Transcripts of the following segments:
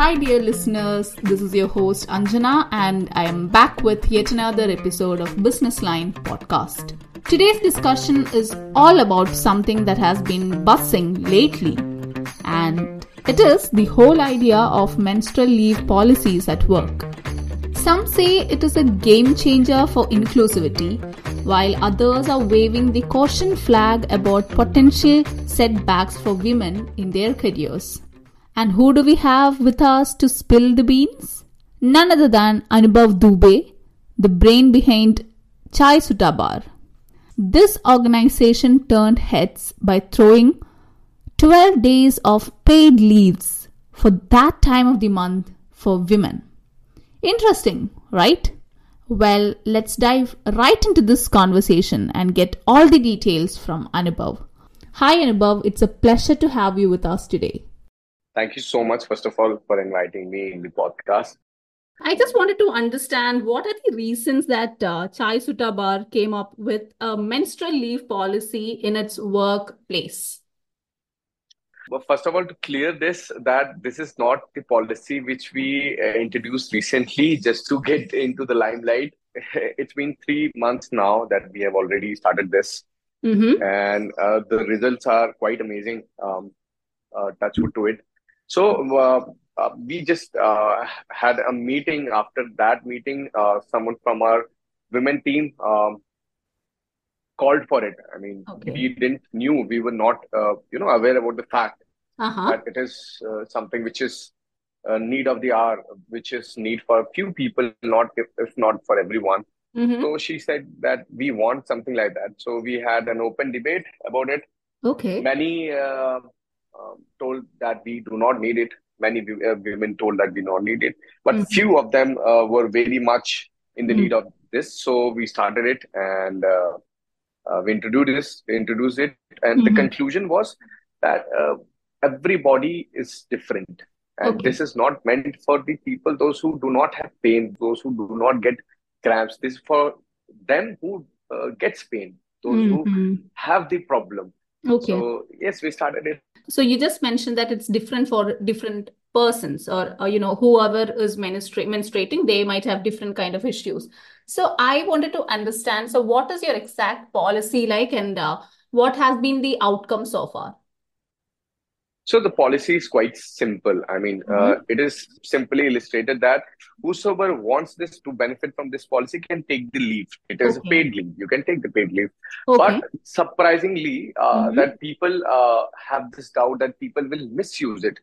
Hi, dear listeners. This is your host Anjana, and I am back with yet another episode of Business Line podcast. Today's discussion is all about something that has been buzzing lately, and it is the whole idea of menstrual leave policies at work. Some say it is a game changer for inclusivity, while others are waving the caution flag about potential setbacks for women in their careers. And who do we have with us to spill the beans? None other than Anubhav Dubey, the brain behind Chai Sutta Bar. This organization turned heads by throwing 12 days of paid leaves for that time of the month for women. Interesting, right? Well, let's dive right into this conversation and get all the details from Anubhav. Hi, Anubhav. It's a pleasure to have you with us today. Thank you so much, first of all, for inviting me in the podcast. I just wanted to understand what are the reasons that uh, Chai Sutta Bar came up with a menstrual leave policy in its workplace? Well, first of all, to clear this, that this is not the policy which we uh, introduced recently just to get into the limelight. It's been three months now that we have already started this, mm-hmm. and uh, the results are quite amazing. Um, uh, touch wood to it. So uh, uh, we just uh, had a meeting. After that meeting, uh, someone from our women team um, called for it. I mean, okay. we didn't knew we were not uh, you know aware about the fact uh-huh. that it is uh, something which is a need of the hour, which is need for a few people, not if, if not for everyone. Mm-hmm. So she said that we want something like that. So we had an open debate about it. Okay. Many um, told that we do not need it. Many uh, women told that we don't need it, but mm-hmm. few of them uh, were very much in the mm-hmm. need of this. So we started it and uh, uh we introduced this, introduced it, and mm-hmm. the conclusion was that uh, everybody is different, and okay. this is not meant for the people those who do not have pain, those who do not get cramps. This is for them who uh, gets pain, those who mm-hmm. have the problem. Okay. So yes, we started it so you just mentioned that it's different for different persons or, or you know whoever is menstrua- menstruating they might have different kind of issues. So i wanted to understand so what is your exact policy like and uh, what has been the outcome so far so the policy is quite simple. I mean, uh, mm-hmm. uh, it is simply illustrated that whosoever wants this to benefit from this policy can take the leave. It is okay. a paid leave. You can take the paid leave. Okay. But surprisingly, uh, mm-hmm. that people uh, have this doubt that people will misuse it.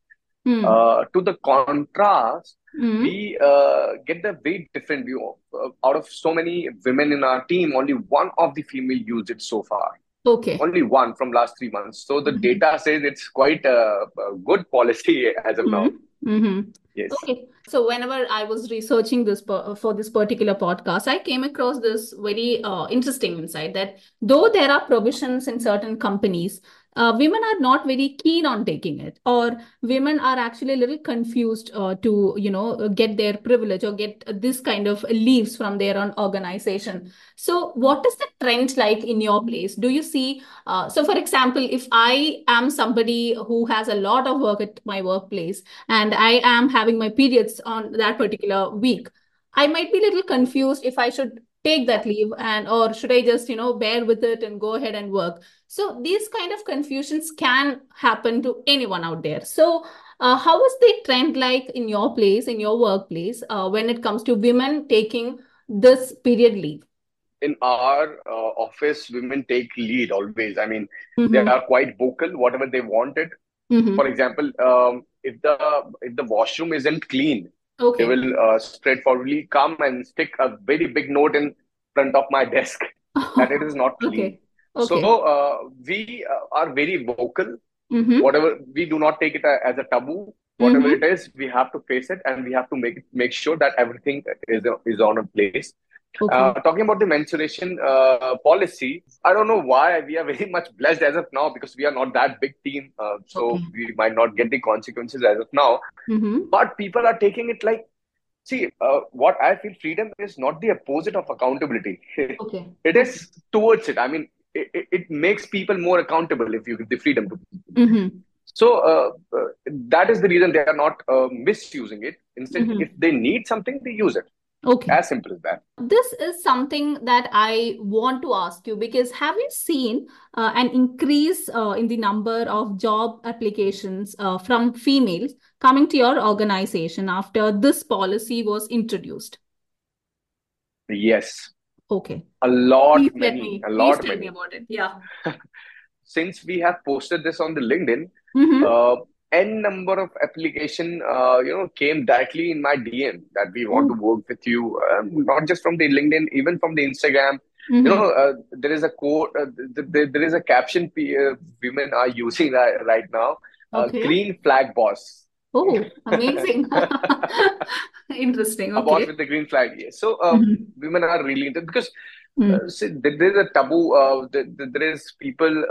Mm. to the contrast, mm-hmm. we uh, get the very different view. out of so many women in our team, only one of the female used it so far. Okay. Only one from last three months. So the mm-hmm. data says it's quite a, a, good policy as of mm-hmm. now. Mm-hmm. Yes. Okay. So whenever I was researching this for this particular podcast, I came across this very uh, interesting insight that though there are provisions in certain companies uh, women are not very keen on taking it or women are actually a little confused uh, to you know get their privilege or get this kind of leaves from their own organization. So what is the trend like in your place? Do you see uh, so for example if i am somebody who has a lot of work at my workplace and i am having my periods on that particular week i might be a little confused if i should take that leave and or should i just you know bear with it and go ahead and work? So these kind of confusions can happen to anyone out there. So uh, how is the trend like in your place in your workplace uh, when it comes to women taking this period leave? In our uh, office women take lead always. I mean mm-hmm. they are quite vocal whatever they wanted. Mm-hmm. for example um, if the if the washroom isn't clean Okay. They will uh, straightforwardly come and stick a very big note in front of my desk that it is not clean. Okay. Okay. So uh, we uh, are very vocal. Mm-hmm. Whatever we do not take it as a taboo. Whatever mm-hmm. it is, we have to face it, and we have to make make sure that everything is is on a place. Okay. Uh, talking about the menstruation uh, policy, I don't know why we are very much blessed as of now because we are not that big team, uh, so okay. we might not get the consequences as of now. Mm-hmm. But people are taking it like, see, uh, what I feel freedom is not the opposite of accountability. Okay. it is towards it. I mean, it, it, makes people more accountable if you give the freedom to. Mm-hmm. So uh, uh, that is the reason they are not uh, misusing it. Instead, mm-hmm. if they need something, they use it. Okay. As simple as that. This is something that I want to ask you because have you seen uh, an increase uh, in the number of job applications uh, from females coming to your organization after this policy was introduced? Yes. Okay. A lot Please many. Me, a lot please tell many. me about it. Yeah. Since we have posted this on the LinkedIn, mm-hmm. N number of application uh, you know came directly in my dm that we want mm. to work with you um, not just from the linkedin even from the instagram mm-hmm. you know uh, there is a quote uh, th- th- there is a caption p- uh, women are using right, right now uh, okay. green flag boss oh amazing interesting okay. a boss with the green flag yes so mm-hmm. women are really into because mm. see, there is a taboo there is people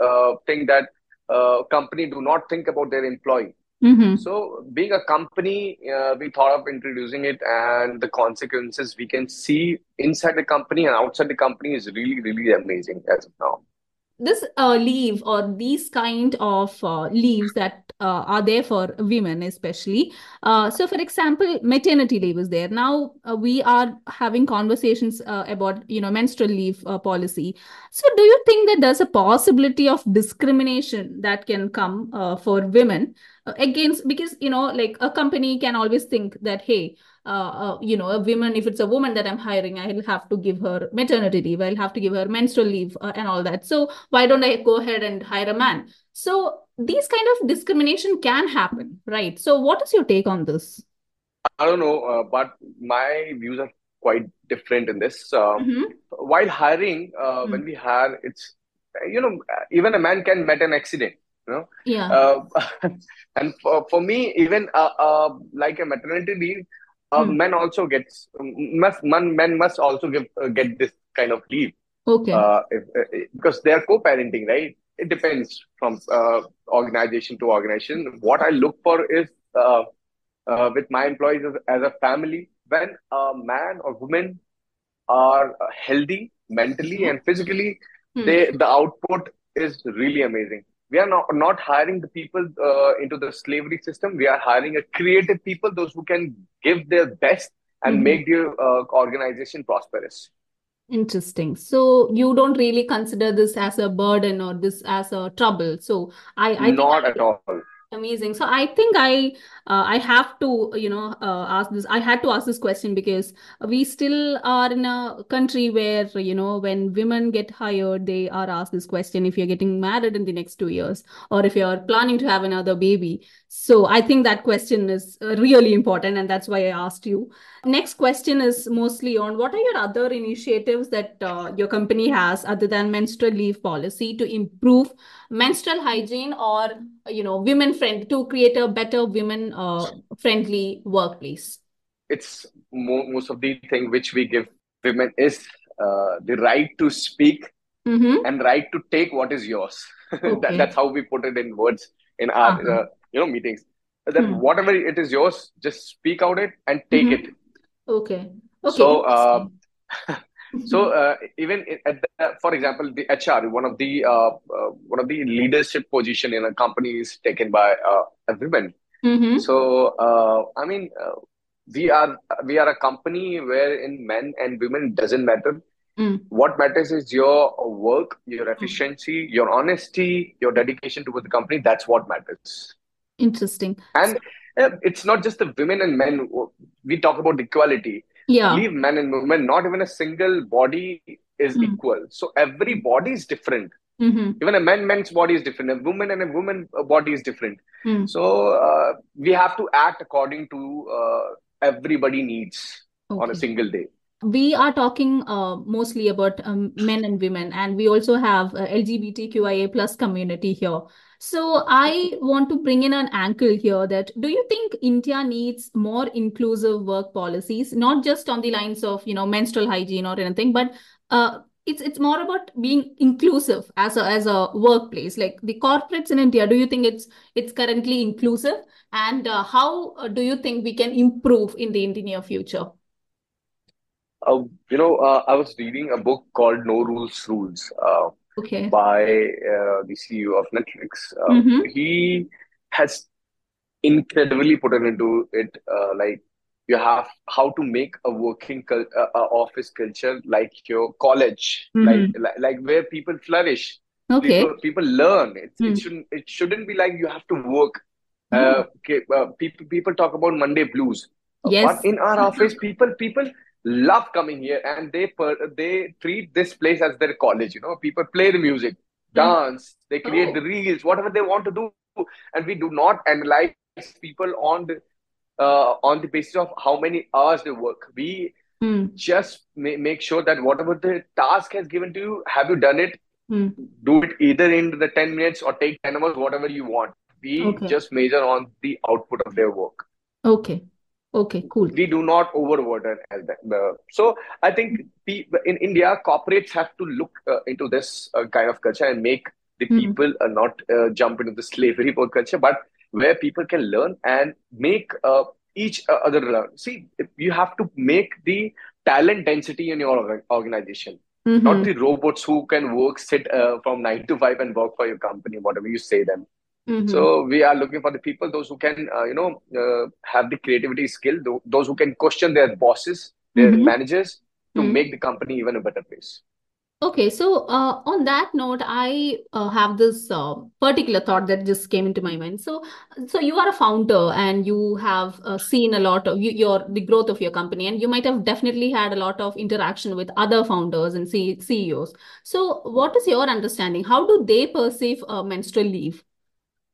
think that uh, company do not think about their employee. Mm-hmm. So, being a company, uh, we thought of introducing it, and the consequences we can see inside the company and outside the company is really, really amazing as of now this uh, leave or these kind of uh, leaves that uh, are there for women especially uh, so for example maternity leave is there. Now uh, we are having conversations uh, about you know menstrual leave policy. So do you think that there's a possibility of discrimination that can come for women against because you know like a company can always think that hey uh, uh, you know, a woman, if it's a woman that I'm hiring, I'll have to give her maternity leave, I'll have to give her menstrual leave uh, and all that. So why don't I go ahead and hire a man? So these kind of discrimination can happen, right? So what is your take on this? I don't know, uh, but my views are quite different in this. Um, mm-hmm. While hiring, mm-hmm. when we hire, it's you know even a man can met an accident you know yeah uh, and for, for me even uh, uh, like a maternity leave uh, hmm. men also gets must men, men must also give uh, get this kind of leave. Okay. Uh, if, uh, because they are co-parenting, right? It depends from uh, organization to organization. What I look for is uh, with my employees as, as, a family. When a man or woman are healthy mentally and physically, hmm. they the output is really amazing we are not, not hiring the people uh, into the slavery system. We are hiring a creative people, those who can give their best and mm-hmm. make the uh, organization prosperous. Interesting. So you don't really consider this as a burden or this as a trouble. So I, I not at all amazing. So i think i uh, i have to you know uh, ask this i had to ask this question because we still are in a country where you know when women get hired they are asked this question if you're getting married in the next 2 years or if you're planning to have another baby. So i think that question is uh, really important and that's why i asked you. Next question is mostly on what are your other initiatives that uh, your company has other than menstrual leave policy to improve menstrual hygiene or you know women friend to create a better women uh, friendly workplace it's mo- most of the thing which we give women is uh, the right to speak mm-hmm. and right to take what is yours okay. that, that's how we put it in words in our uh-huh. uh, you know meetings that mm-hmm. whatever it is yours just speak out it and take mm-hmm. it Okay. Okay. So, uh, so uh, even at the, for example, the HR, one of the uh, uh, one of the leadership position in a company is taken by uh, a woman. Mm-hmm. So, uh, I mean, we are we are a company where in men and women doesn't matter. Mm. What matters is your work, your efficiency, mm. your honesty, your dedication towards the company. That's what matters. Interesting. And it's not just the women and men. We talk about equality. Yeah. Leave men and women. Not even a single body is mm. equal. So every body is different. Mm-hmm. Even a man man's body is different. A woman and a woman body is different. Mm. So uh, we have to act according to uh, everybody needs okay. on a single day we are talking uh, mostly about um, men and women and we also have lgbtqia plus community here so I want to bring in an angle here that do you think India needs more inclusive work policies, not just on the lines of you know menstrual hygiene or anything, but uh, it's it's more about being inclusive as a as a workplace. Like the corporates in India, do you think it's it's currently inclusive, and uh, how uh, do you think we can improve in the in the near future? Uh, you know, uh, I was reading a book called No Rules Rules. Okay. by uh, the CEO of Netflix. Uh, mm-hmm. He has incredibly put it into it. Uh, like you have how to make a working uh, uh, office culture like your college, mm-hmm. like, like, like where people flourish. Okay. People, people learn. It, mm. it shouldn't it shouldn't be like you have to work. Mm. Uh, okay, uh, people people talk about Monday blues. Yes. But in our office, people people love coming here and they per, they treat this place as their college. You know, people play the music, mm. dance, they create oh. the reels, whatever they want to do, and we do not analyze people on the uh, on the basis of how many hours they work. We mm. just ma- make sure that whatever the task has given to you, have you done it? Mm. Do it either in the 10 minutes or take 10 hours, whatever you want. We okay. just measure on the output of their work. Okay. Okay, cool. We do not overburden as that. Uh, so I think in India, corporates have to look uh, into this uh, kind of culture and make the mm-hmm. people uh, not uh, jump into the slavery work culture, but where people can learn and make uh, each other learn. See, you have to make the talent density in your organization, mm-hmm. not the robots who can work, sit uh, from nine to five and work for your company, whatever you say them. Mm-hmm. So we are looking for the people, those who can, uh, you know, uh, have the creativity skill, those who can question their bosses, their mm-hmm. managers, to mm-hmm. make the company even a better place. Okay, so uh, on that note, I uh, have this uh, particular thought that just came into my mind. So, so you are a founder and you have uh, seen a lot of you, your the growth of your company, and you might have definitely had a lot of interaction with other founders and C- CEOs. So, what is your understanding? How do they perceive menstrual leave?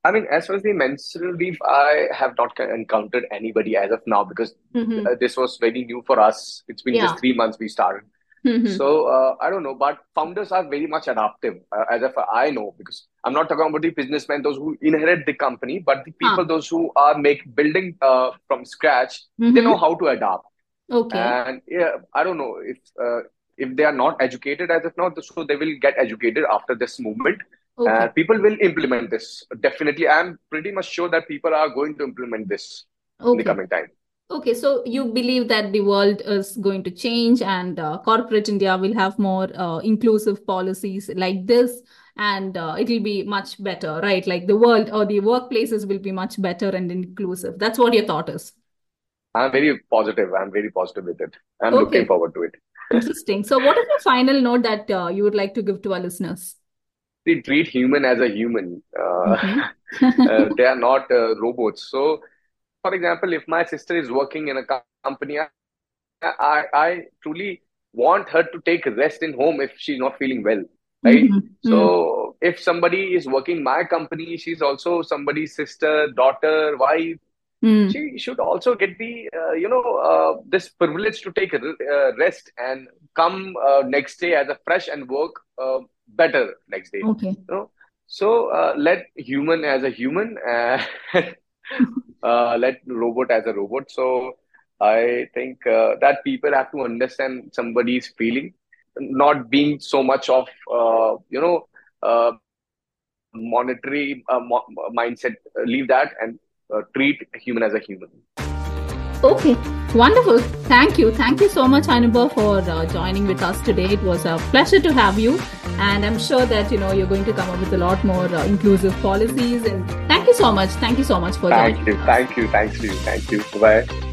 I mean, as far as the menstrual leave, I have not encountered anybody as of now because mm-hmm. uh, this was very new for us. It's been yeah. just three months we started. Mm-hmm. So uh, I don't know, but founders are very much adaptive, uh, as if I know, because I'm not talking about the businessmen, those who inherit the company, but the people, ah. those who are make building uh, from scratch, mm-hmm. they know how to adapt. Okay. And yeah, I don't know if uh, if they are not educated as of now, so they will get educated after this movement. Okay. And people will implement this definitely. I'm pretty much sure that people are going to implement this okay. in the coming time. Okay, so you believe that the world is going to change and uh, corporate India will have more uh, inclusive policies like this and uh, it will be much better, right? Like the world or the workplaces will be much better and inclusive. That's what your thought is. I'm very positive. I'm very positive with it. I'm okay. looking forward to it. Interesting. So, what is the final note that uh, you would like to give to our listeners? They treat human as a human. Uh, mm-hmm. Uh, they are not robots. So, for example, if my sister is working in a company, I, I, I truly want her to take rest in home if she's not feeling well, right? Mm-hmm. So mm-hmm. if somebody is working my company, she's also somebody's sister, daughter, wife. Mm. She should also get the uh, you know uh, this privilege to take uh, rest and come uh, next day as a fresh and work uh, better next day. Okay. You know? So uh, let human as a human uh, let robot as a robot. So I think uh, that people have to understand somebody's feeling, not being so much of uh, you know uh, monetary uh, mo- mindset. Leave that and uh, treat human as a human. Okay, wonderful. Thank you. Thank you so much, Anubha, for uh, joining with us today. It was a pleasure to have you. And I'm sure that, you know, you're going to come up with a lot more uh, inclusive policies. And thank you so much. Thank you so much for that. thank you. Thank you. Thank you. Thank you. Bye.